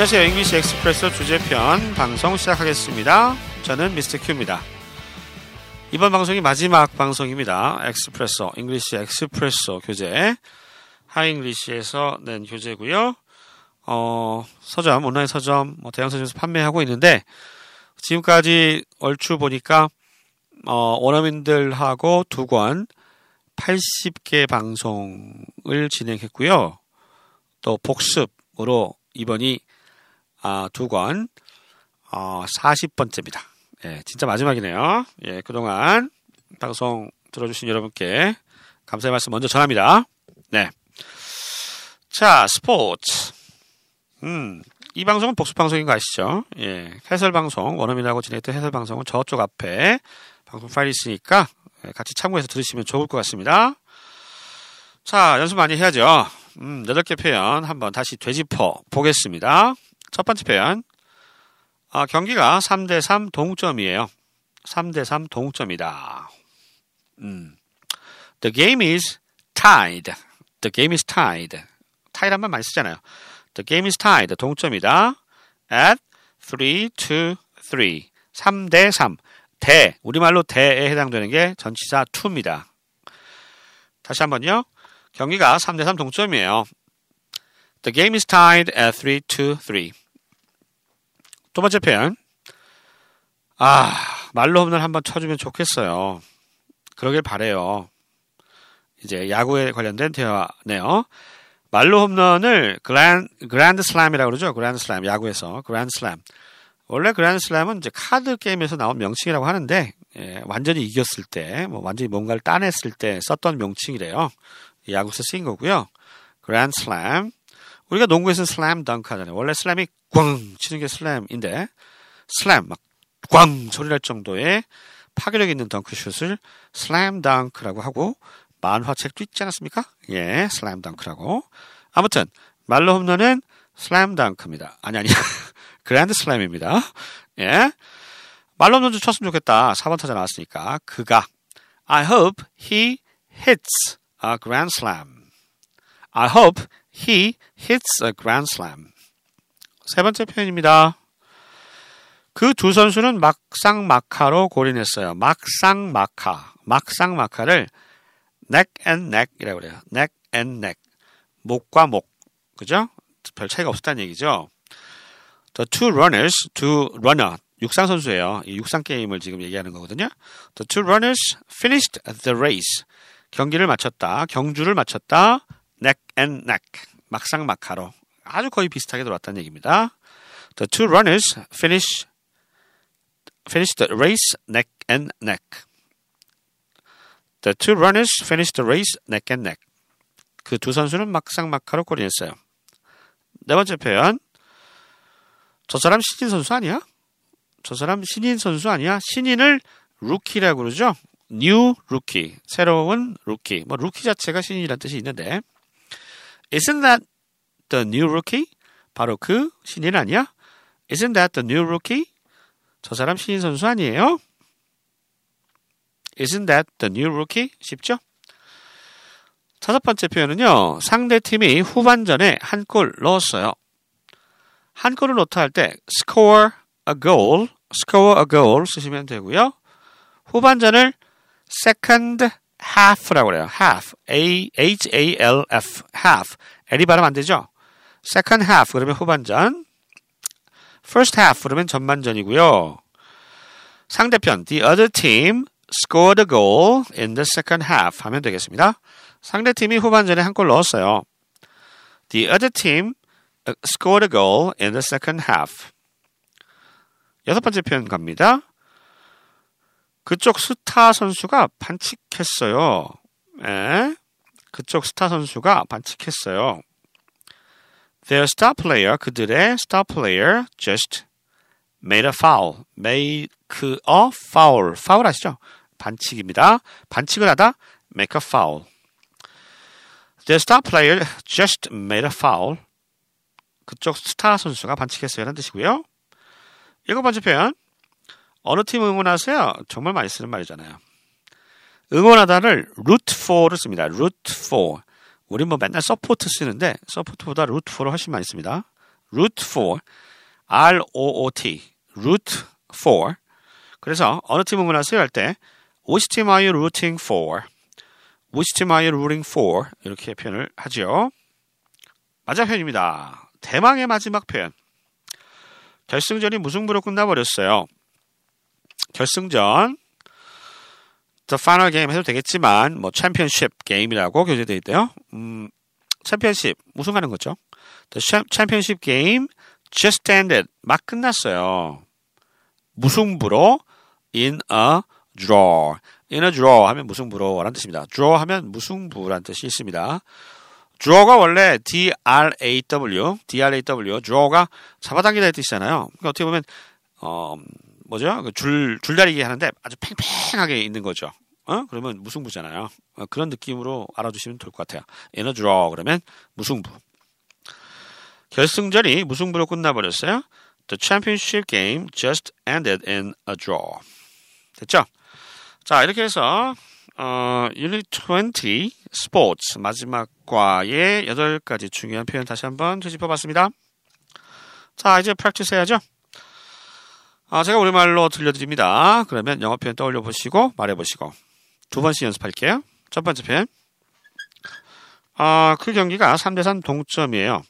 안녕하세요. English Expresso 주제편 방송 시작하겠습니다. 저는 Mr. Q입니다. 이번 방송이 마지막 방송입니다. Expresso, English Expresso 교재. 하잉글리시에서 낸 교재고요. 어, 서점, 온라인 서점, 뭐 대형 서점에서 판매하고 있는데 지금까지 얼추 보니까 어, 원어민들하고 두 권 80개 방송을 진행했고요. 또 복습으로 이번이 아, 두 권, 어, 40번째입니다. 예, 진짜 마지막이네요. 예, 그동안 방송 들어주신 여러분께 감사의 말씀 먼저 전합니다. 네. 자, 스포츠. 음, 이 방송은 복수 방송인 거 아시죠? 예, 해설 방송, 원어민하고 진행했던 해설 방송은 저쪽 앞에 방송 파일이 있으니까 예, 같이 참고해서 들으시면 좋을 것 같습니다. 자, 연습 많이 해야죠. 음, 8개 표현 한번 다시 되짚어 보겠습니다. 첫 번째 표현. 아, 경기가 3대3 동점이에요. 3대3 동점이다. 음. The game is tied. The game is tied. tied 한번 많이 쓰잖아요. The game is tied. 동점이다. At 3 to 3. 3대 3. 대. 우리말로 대에 해당되는 게 전치사 to입니다. 다시 한번요. 경기가 3대 3 동점이에요. The game is tied at 3 to 3. 두 번째 표현. 아, 만루 홈런 한번 쳐주면 좋겠어요. 그러길 바래요. 이제 야구에 관련된 대화네요. 만루 홈런을 그란, 그랜드 슬램이라고 그러죠. 그랜드 슬램. 야구에서. 그랜드 슬램. 원래 그랜드 슬램은 이제 카드 게임에서 나온 명칭이라고 하는데, 예, 완전히 이겼을 때, 뭐 완전히 뭔가를 따냈을 때 썼던 명칭이래요. 야구에서 쓰인 거고요. 그랜드 슬램. 우리가 농구에서는 슬램 덩크 하잖아요. 원래 slam이 꽝 치는 게 slam인데, slam, 막, 꽝 소리 날 정도의 파괴력 있는 덩크슛을 슬램 덩크라고 하고, 만화책도 있지 않았습니까? 예, 슬램 덩크라고. 아무튼, 만루 홈런은 슬램 덩크입니다. 아니, 아니. 그랜드 슬램입니다. 예. 만루 홈런 좀 쳤으면 좋겠다. 4번 타자 나왔으니까. 그가. I hope he hits a grand slam. I hope he hits a grand slam. 세 번째 표현입니다. 그 두 선수는 막상 마카로 골인했어요. 막상 마카. 막상 마카를 neck and neck이라고 그래요. neck and neck. 목과 목. 그죠? 별 차이가 없었다는 얘기죠. The two runners, two runner. 육상 선수예요. 이 육상 게임을 지금 얘기하는 거거든요. The two runners finished the race. 경기를 마쳤다. 경주를 마쳤다. Neck. 막상 마카로. 아주 거의 비슷하게 돌았다는 얘기입니다. The two runners finish finished the race neck and neck. The two runners finished the race neck and neck. 그 두 선수는 막상 마카로 골인했어요. 네 번째 표현. 저 사람 신인 선수 아니야? 저 사람 신인 선수 아니야? 신인을 루키라고 그러죠? new rookie. 새로운 루키. 뭐 루키 자체가 신인이라는 뜻이 있는데 Isn't that the new rookie? 바로 그 신인 아니야? Isn't that the new rookie? 저 사람 신인 선수 아니에요? Isn't that the new rookie? 쉽죠? 다섯 번째 표현은요. 상대 팀이 후반전에 한 골 넣었어요. 한 골을 넣다 할 때 score a goal, score a goal 쓰시면 되고요. 후반전을 second half라고 그래요. half, a h a l f, half. l이 발음 안 되죠? second half 그러면 후반전. first half 그러면 전반전이고요. 상대편 the other team scored a goal in the second half 하면 되겠습니다. 상대 팀이 후반전에 한 골 넣었어요. The other team scored a goal in the second half. 여섯 번째 표현 갑니다. 그쪽 스타 선수가 반칙했어요. 에? 그쪽 스타 선수가 반칙했어요. Their star player, 그들의 star player just made a foul. make a foul. foul 아시죠? 반칙입니다. 반칙을 하다 make a foul. The star player just made a foul. 그쪽 스타 선수가 반칙했어요. 라는 뜻이고요. 일곱 번째 표현. 어느 팀 응원하세요? 정말 많이 쓰는 말이잖아요. 응원하다를 root for를 씁니다. root for. 우리 뭐 맨날 support 쓰는데 support보다 root for를 훨씬 많이 씁니다. root for, R-O-O-T, root for. 그래서 어느 팀 응원하세요 할 때, which team are you rooting for? which team are you rooting for? 이렇게 표현을 하죠. 맞아 표현입니다. 대망의 마지막 표현. 결승전이 무승부로 끝나버렸어요. 결승전 The Final Game 해도 되겠지만 뭐 챔피언십 게임이라고 교재되어 있대요. 음, 챔피언십 우승하는 거죠. The Championship Game just ended 막 끝났어요. 무승부로 in a draw. in a draw 하면 무승부로라는 뜻입니다. draw 하면 무승부라는 뜻이 있습니다. draw가 원래 D-R-A-W, D-R-A-W, draw가 잡아당기다 뜻이잖아요. 그러니까 어떻게 보면 어, 뭐죠? 그 줄, 줄다리기 하는데 아주 팽팽하게 있는 거죠. 어? 그러면 무승부잖아요. 어, 그런 느낌으로 알아두시면 될 것 같아요. draw 그러면 무승부. 결승전이 무승부로 끝나버렸어요. The championship game just ended in a draw. 됐죠? 자, 이렇게 해서 어, Unit 20 Sports 마지막 과의 8가지 중요한 표현 다시 한번 되짚어 봤습니다. 자, 이제 프랙티스 해야죠. 아, 제가 우리말로 들려드립니다. 그러면 영어 표현 떠올려 보시고 말해 보시고 두 번씩 연습할게요. 첫 번째 표현. 아, 그 경기가 3대3 동점이에요.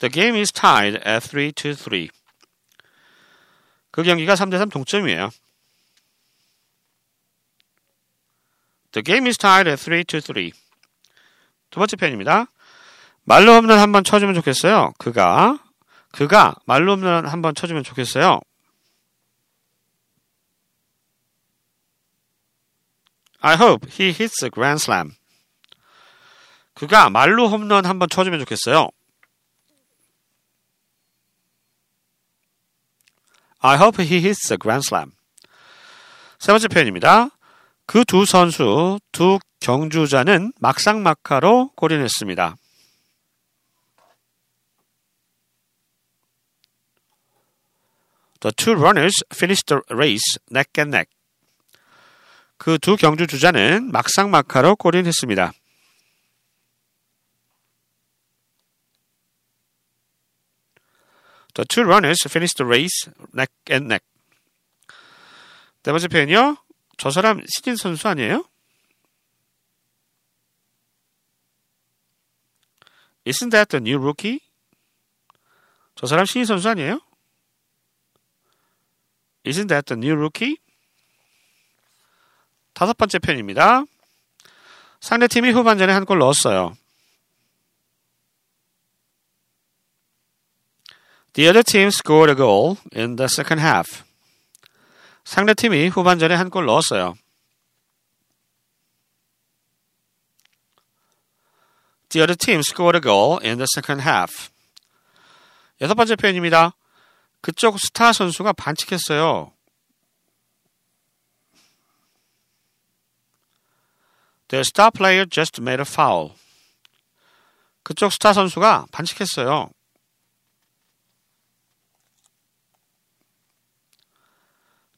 The game is tied at 3 to 3. 그 경기가 3대3 동점이에요. The game is tied at 3 to 3. 두 번째 표현입니다. 말로 홈런 한 번 쳐주면 좋겠어요. 그가 그가 말로 홈런 한 번 쳐주면 좋겠어요. I hope he hits a grand slam. 그가 말로 홈런 한 번 쳐주면 좋겠어요. I hope he hits a grand slam. 세 번째 표현입니다. 그 두 선수, 두 경주자는 막상막하로 골인했습니다. The two runners finished the race neck and neck. 그 두 경주 주자는 막상막하로 골인했습니다. The two runners finished the race neck and neck. 네 번째 표현이요. 저 사람 신인 선수 아니에요? Isn't that the new rookie? 저 사람 신인 선수 아니에요? Isn't that the new rookie? 다섯 번째 표현입니다. 상대팀이 후반전에 한 골 넣었어요. The other team scored a goal in the second half. 상대팀이 후반전에 한 골 넣었어요. The other team scored a goal in the second half. 여섯 번째 표현입니다. 그쪽 스타 선수가 반칙했어요. The star player just made a foul. 그쪽 스타 선수가 반칙했어요.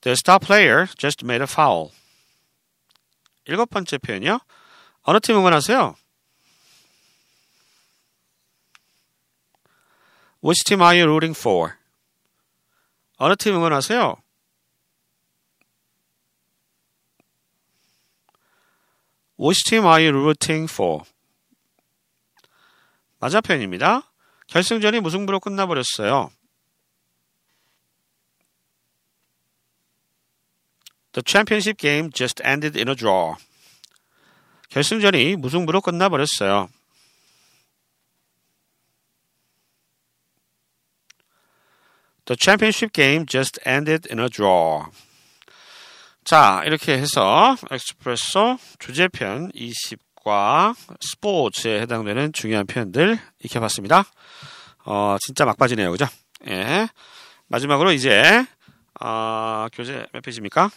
The star player just made a foul. 일곱 번째 표현이요. 어느 팀 응원하세요? Which team are you rooting for? 어느 팀 응원하세요? Which team are you rooting for? 맞아 표현입니다. 결승전이 무승부로 끝나버렸어요. The championship game just ended in a draw. 결승전이 무승부로 끝나버렸어요. The championship game just ended in a draw. 자, 이렇게 해서 엑스프레소 주제편 20과 스포츠에 해당되는 중요한 표현들 익혀봤습니다. 어, 진짜 막바지네요. 그죠? 예. 마지막으로 이제, 어, 교재 몇 페이지입니까?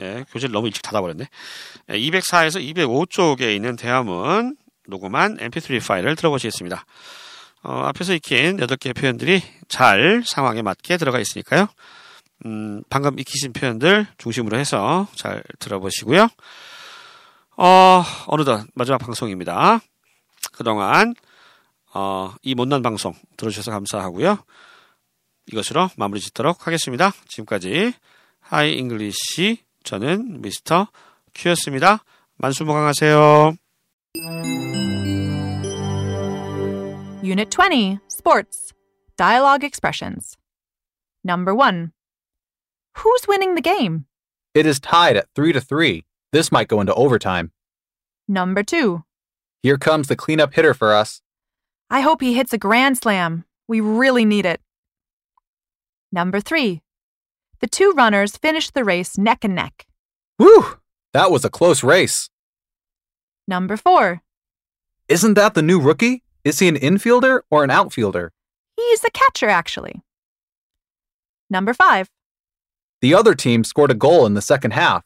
예, 교재를 너무 일찍 닫아버렸네. 예, 204에서 205쪽에 있는 대화문 녹음한 mp3 파일을 들어보시겠습니다. 어, 앞에서 익힌 8개의 표현들이 잘 상황에 맞게 들어가 있으니까요. 음, 방금 익히신 표현들 중심으로 해서 잘 들어보시고요. 어, 어느덧 마지막 방송입니다. 그동안 어, 이 못난 방송 들어주셔서 감사하고요. 이것으로 마무리 짓도록 하겠습니다. 지금까지 하이 잉글리시 저는 미스터 큐였습니다. 만수무강하세요. Unit 20 Sports Dialogue Expressions. Number 1. Who's winning the game? It is tied at 3 to 3. This might go into overtime. Number 2. Here comes the cleanup hitter for us. I hope he hits a grand slam. We really need it. Number 3. The two runners finished the race neck and neck. Whew! That was a close race. Number 4. Isn't that the new rookie? Is he an infielder or an outfielder? He's a catcher, actually. Number 5. The other team scored a goal in the second half.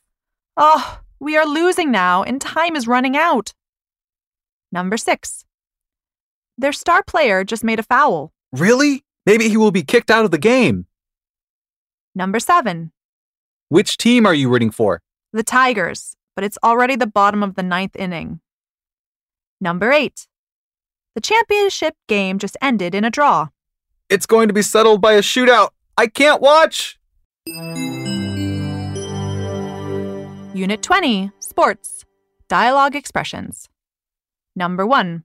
Oh, we are losing now and time is running out. Number 6. Their star player just made a foul. Really? Maybe he will be kicked out of the game. Number 7. Which team are you rooting for? The Tigers, but it's already the bottom of the ninth inning. Number 8. The championship game just ended in a draw. It's going to be settled by a shootout. I can't watch. Unit 20 Sports Dialogue Expressions. Number 1.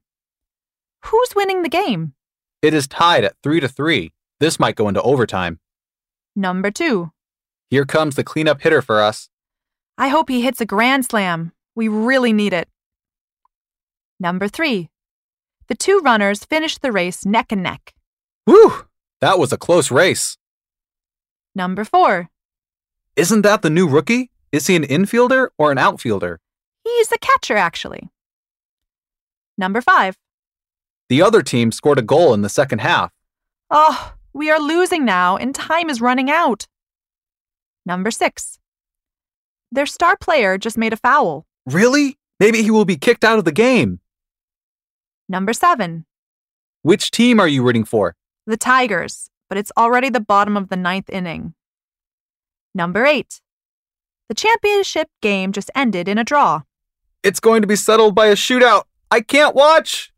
Who's winning the game? It is tied at 3 to 3. This might go into overtime. Number 2. Here comes the cleanup hitter for us. I hope he hits a grand slam. We really need it. Number 3. The two runners finished the race neck and neck. Whew! That was a close race. Number 4. Isn't that the new rookie? Is he an infielder or an outfielder? He's a catcher, actually. Number 5. The other team scored a goal in the second half. Oh, we are losing now and time is running out. Number 6. Their star player just made a foul. Really? Maybe he will be kicked out of the game. Number 7. Which team are you rooting for? The Tigers, but it's already the bottom of the ninth inning. Number 8. The championship game just ended in a draw. It's going to be settled by a shootout. I can't watch.